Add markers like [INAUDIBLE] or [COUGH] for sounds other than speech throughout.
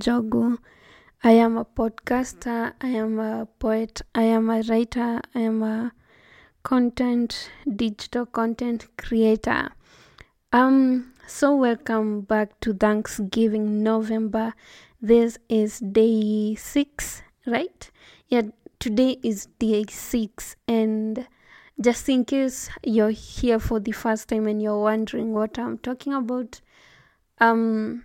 Njogu. I am a podcaster, I am a poet, I am a writer, I am a content, digital content creator. Um, so welcome back to Thanksgiving November. This is day six, right? Yeah, today is day six, and just in case you're here for the first time and you're wondering what I'm talking about, um,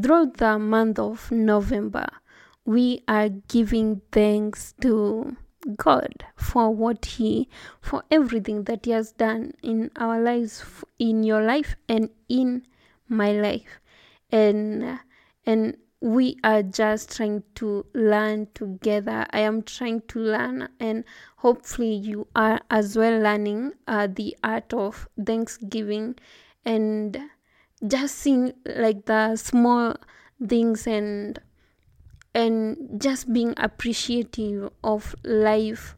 throughout the month of November, we are giving thanks to God for what He, for everything that He has done in our lives, in your life, and in my life, and and we are just trying to learn together. I am trying to learn, and hopefully, you are as well learning uh, the art of Thanksgiving and just seeing like the small things and and just being appreciative of life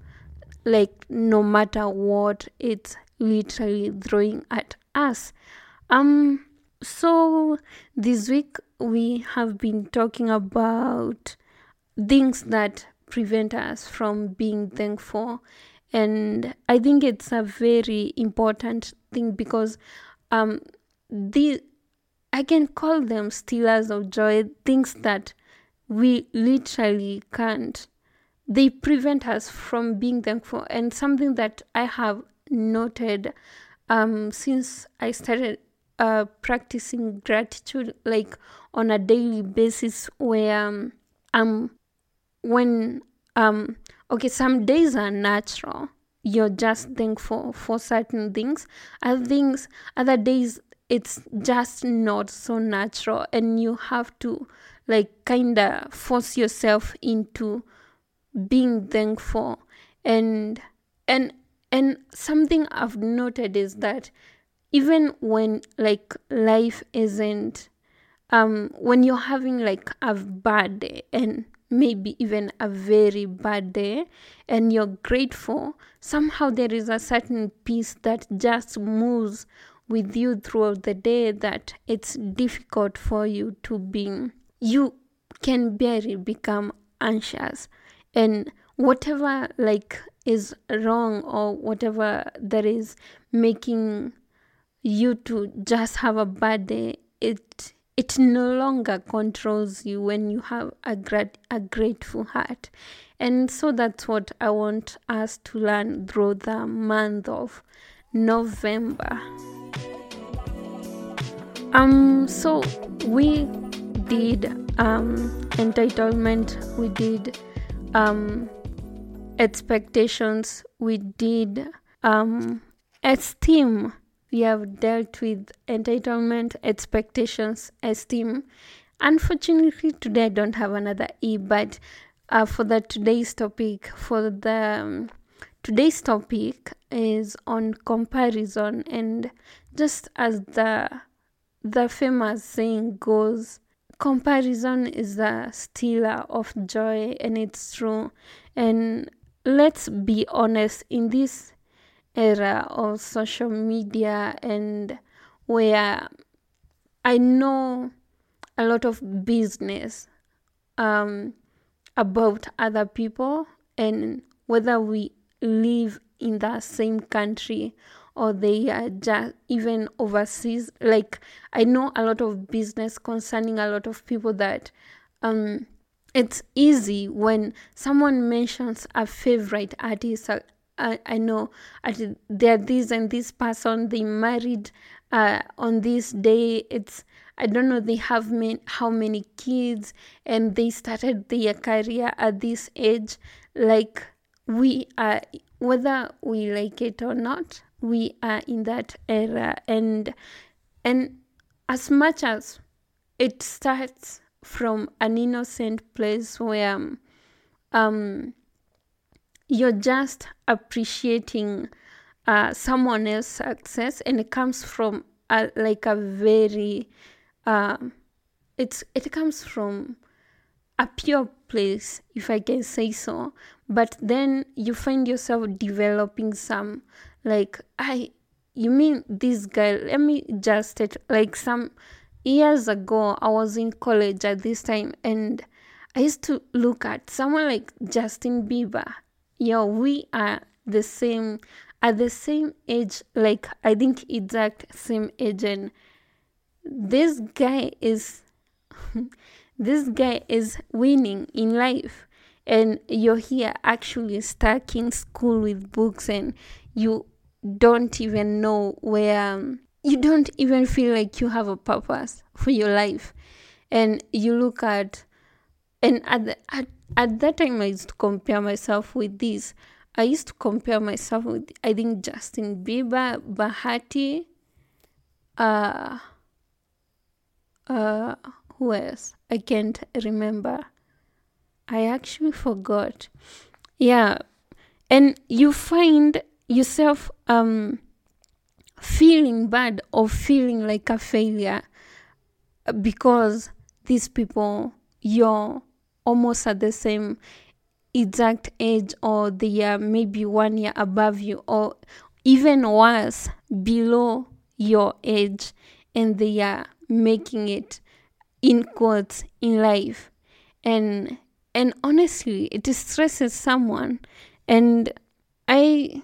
like no matter what it's literally throwing at us. Um so this week we have been talking about things that prevent us from being thankful. And i think it's a very important thing because um the I can call them stealers of joy, things that we literally can't. They prevent us from being thankful. And something that I have noted um, since I started uh, practicing gratitude, like on a daily basis, where um, um when um okay, some days are natural. You're just thankful for certain things. Other things, other days it's just not so natural and you have to like kind of force yourself into being thankful. And and and something i've noted is that even when like life isn't um when you're having like a bad day and maybe even a very bad day and you're grateful somehow there is a certain peace that just moves with you throughout the day that it's difficult for you to be you can barely become anxious. And whatever like is wrong or whatever that is making you to just have a bad day it it no longer controls you when you have a grat- a grateful heart. And so that's what i want us to learn through the month of november um, so we did um entitlement, we did um expectations, we did um esteem. We have dealt with entitlement, expectations, esteem. Unfortunately, today I don't have another E, but uh, for the today's topic, for the um, today's topic is on comparison, and just as the the famous saying goes, comparison is the stealer of joy, and it's true. And let's be honest, in this era of social media and where I know a lot of business um, about other people and whether we live in the same country or they are just even overseas. Like I know a lot of business concerning a lot of people that um it's easy when someone mentions a favorite artist. Uh, I, I know they're this and this person they married uh, on this day. It's I don't know they have how many kids and they started their career at this age. Like we are whether we like it or not we are in that era. And and as much as it starts from an innocent place where um, you're just appreciating uh, someone else's success and it comes from a, like a very uh, it's it comes from a pure place if i can say so. But then you find yourself developing some like i you mean this guy let me just like some years ago i was in college at this time and i used to look at someone like justin bieber. Yo we are the same at the same age like i think exact same age and this guy is [LAUGHS] this guy is winning in life and you're here actually stuck in school with books and you don't even know where um, you don't even feel like you have a purpose for your life. And you look at and at, the, at at that time i used to compare myself with this. I used to compare myself with i think justin bieber bahati uh uh who else i can't remember. I actually forgot. Yeah. And you find yourself um feeling bad or feeling like a failure because these people you're almost at the same exact age or they are maybe one year above you or even worse below your age and they are making it in quotes in life. And and honestly it stresses someone. And i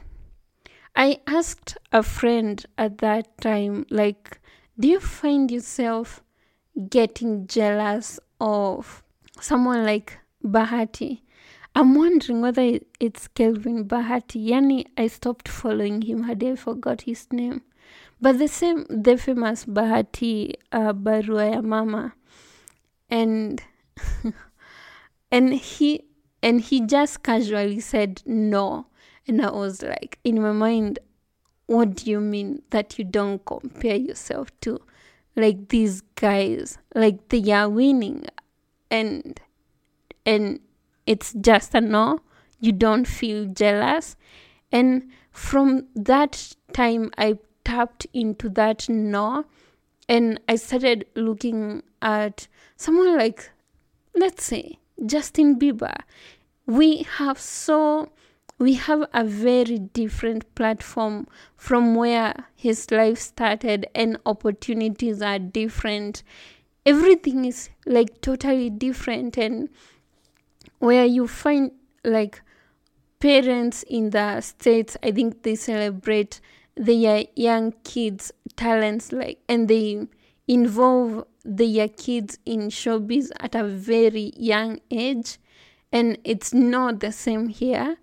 i asked a friend at that time like do you find yourself getting jealous of someone like bahati? I'm wondering whether it's kelvin bahati. Yani i stopped following him. Had i forgot his name? But the same the famous bahati uh, barua ya mama and and he and he just casually said no. And i was like in my mind what do you mean that you don't compare yourself to like these guys? Like they are winning. And and it's just a no. You don't feel jealous. And from that time i tapped into that no. And i started looking at someone like let's say justin bieber. We have so we have a very different platform from where his life started and opportunities are different. Everything is like totally different and where you find like parents in the states i think they celebrate their young kids talents like and they involve their kids in showbiz at a very young age and it's not the same here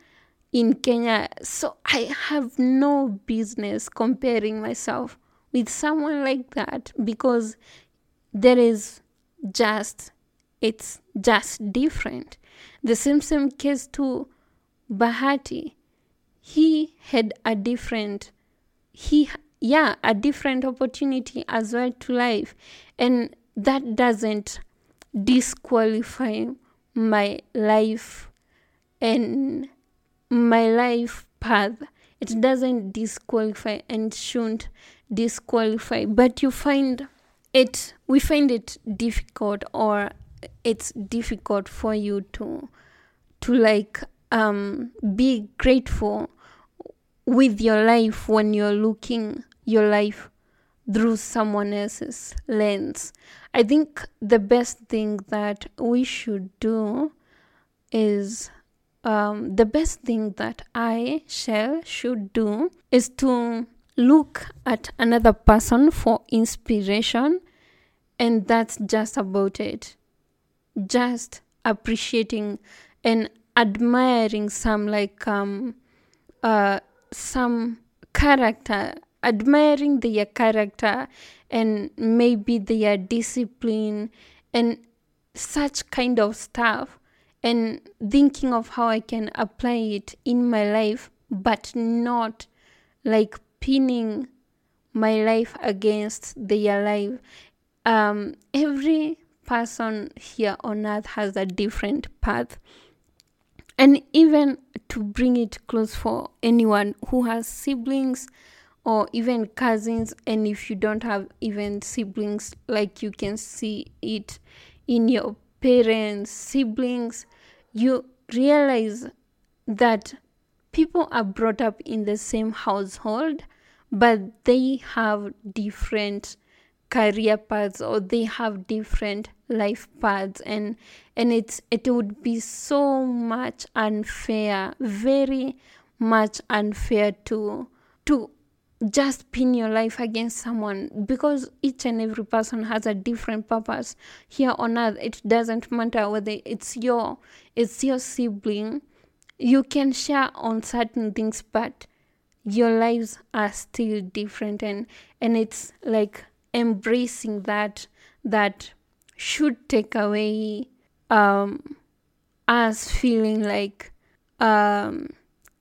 in Kenya. So I have no business comparing myself with someone like that because there is just it's just different. The same same case to Bahati. He had a different he yeah, a different opportunity as well to life. And that doesn't disqualify my life and my life path it doesn't disqualify and shouldn't disqualify but you find it we find it difficult or it's difficult for you to to like um be grateful with your life when you're looking your life through someone else's lens i think the best thing that we should do is um, the best thing that I, Shell, should do is to look at another person for inspiration, and that's just about it. Just appreciating and admiring some like um uh some character admiring their character and maybe their discipline and such kind of stuff and thinking of how I can apply it in my life, but not like pinning my life against their life. Um, every person here on earth has a different path. And even to bring it close for anyone who has siblings or even cousins, and if you don't have even siblings, like you can see it in your parents, siblings, you realize that people are brought up in the same household, but they have different career paths or they have different life paths and and it's it would be so much unfair very much unfair to to just pin your life against someone because each and every person has a different purpose. Here on earth it doesn't matter whether it's your it's your sibling. You can share on certain things but your lives are still different and and it's like embracing that that should take away um us feeling like um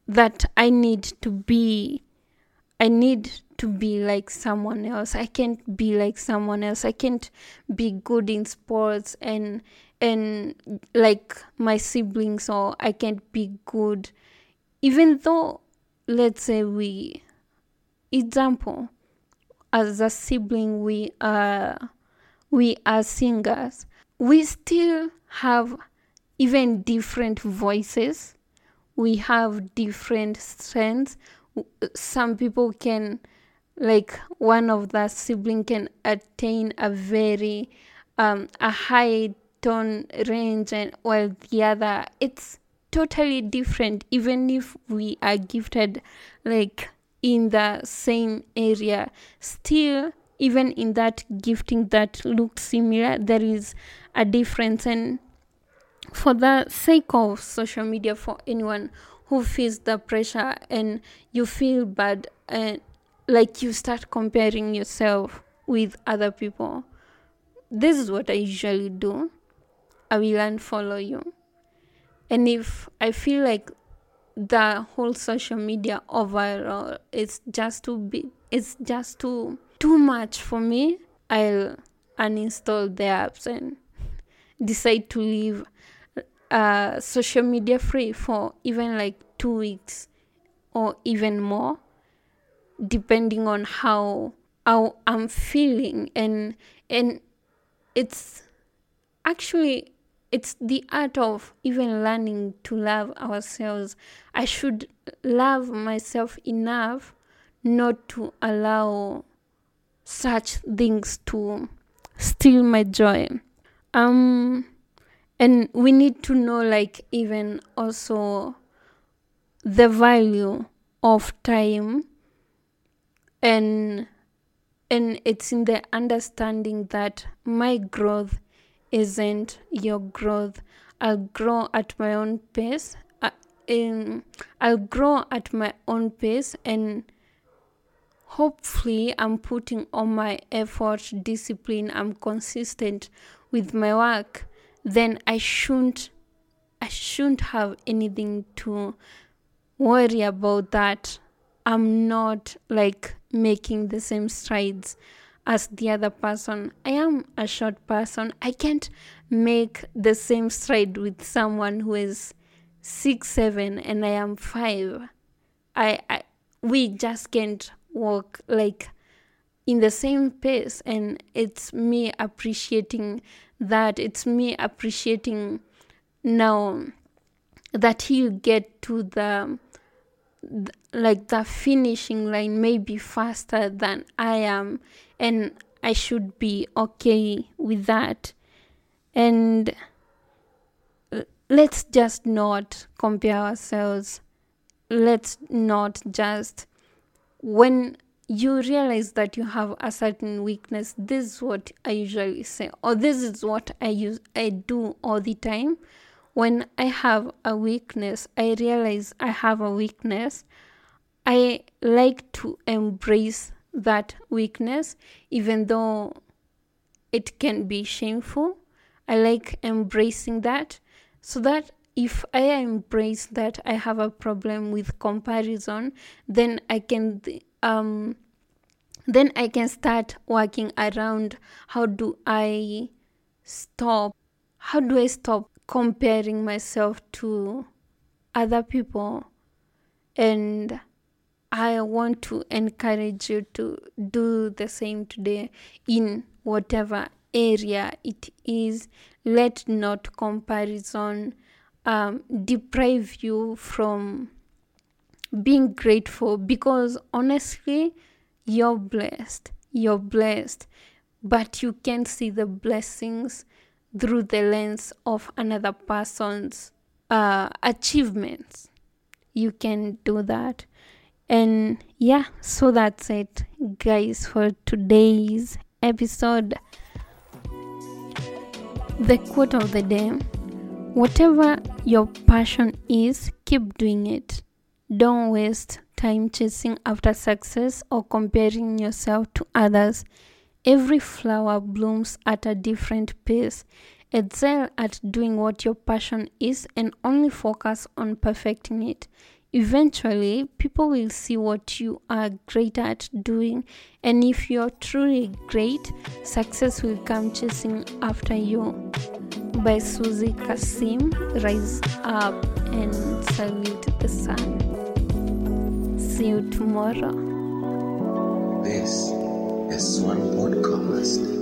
that I need to be I need to be like someone else. I can't be like someone else. I can't be good in sports and and like my siblings or I can't be good even though let's say we example as a sibling we are we are singers we still have even different voices we have different strengths some people can like one of the sibling can attain a very um, a high tone range and while the other it's totally different. Even if we are gifted like in the same area still even in that gifting that looks similar there is a difference. And for the sake of social media for anyone who feels the pressure and you feel bad and like you start comparing yourself with other people. This is what i usually do. I will unfollow you. And if i feel like the whole social media overall is just too big it's just too too much for me i'll uninstall the apps and decide to leave uh, social media free for even like two weeks or even more, depending on how how I'm feeling and and it's actually it's the art of even learning to love ourselves. I should love myself enough not to allow such things to steal my joy. Um and we need to know like even also the value of time and and it's in the understanding that my growth isn't your growth. I'll grow at my own pace uh, in, i'll grow at my own pace and hopefully i'm putting all my effort discipline i'm consistent with my work then I shouldn't I shouldn't have anything to worry about that. I'm not like making the same strides as the other person. I am a short person. I can't make the same stride with someone who is six seven and I am five. I, I we just can't walk like in the same pace and it's me appreciating that. It's me appreciating now that he'll get to the like the finishing line maybe faster than I am and I should be okay with that. And uh, let's just not compare ourselves. Let's not just when you realize that you have a certain weakness. This is what i usually say or this is what i use i do all the time. When i have a weakness i realize i have a weakness. I like to embrace that weakness even though it can be shameful. I like embracing that so that if I embrace that I have a problem with comparison, then I can um, then I can start working around how do I stop how do I stop comparing myself to other people and I want to encourage you to do the same today in whatever area it is. Let not comparison um, deprive you from being grateful because honestly, you're blessed. You're blessed. but you can see the blessings through the lens of another person's uh, achievements. You can do that. And yeah, so that's it, guys, for today's episode. The quote of the day Whatever your passion is, keep doing it. Don't waste time chasing after success or comparing yourself to others. Every flower blooms at a different pace. Excel at doing what your passion is and only focus on perfecting it. Eventually, people will see what you are great at doing, and if you're truly great, success will come chasing after you. By Suzy Kassem, Rise Up and Salute the Sun. See you tomorrow. This is one podcast.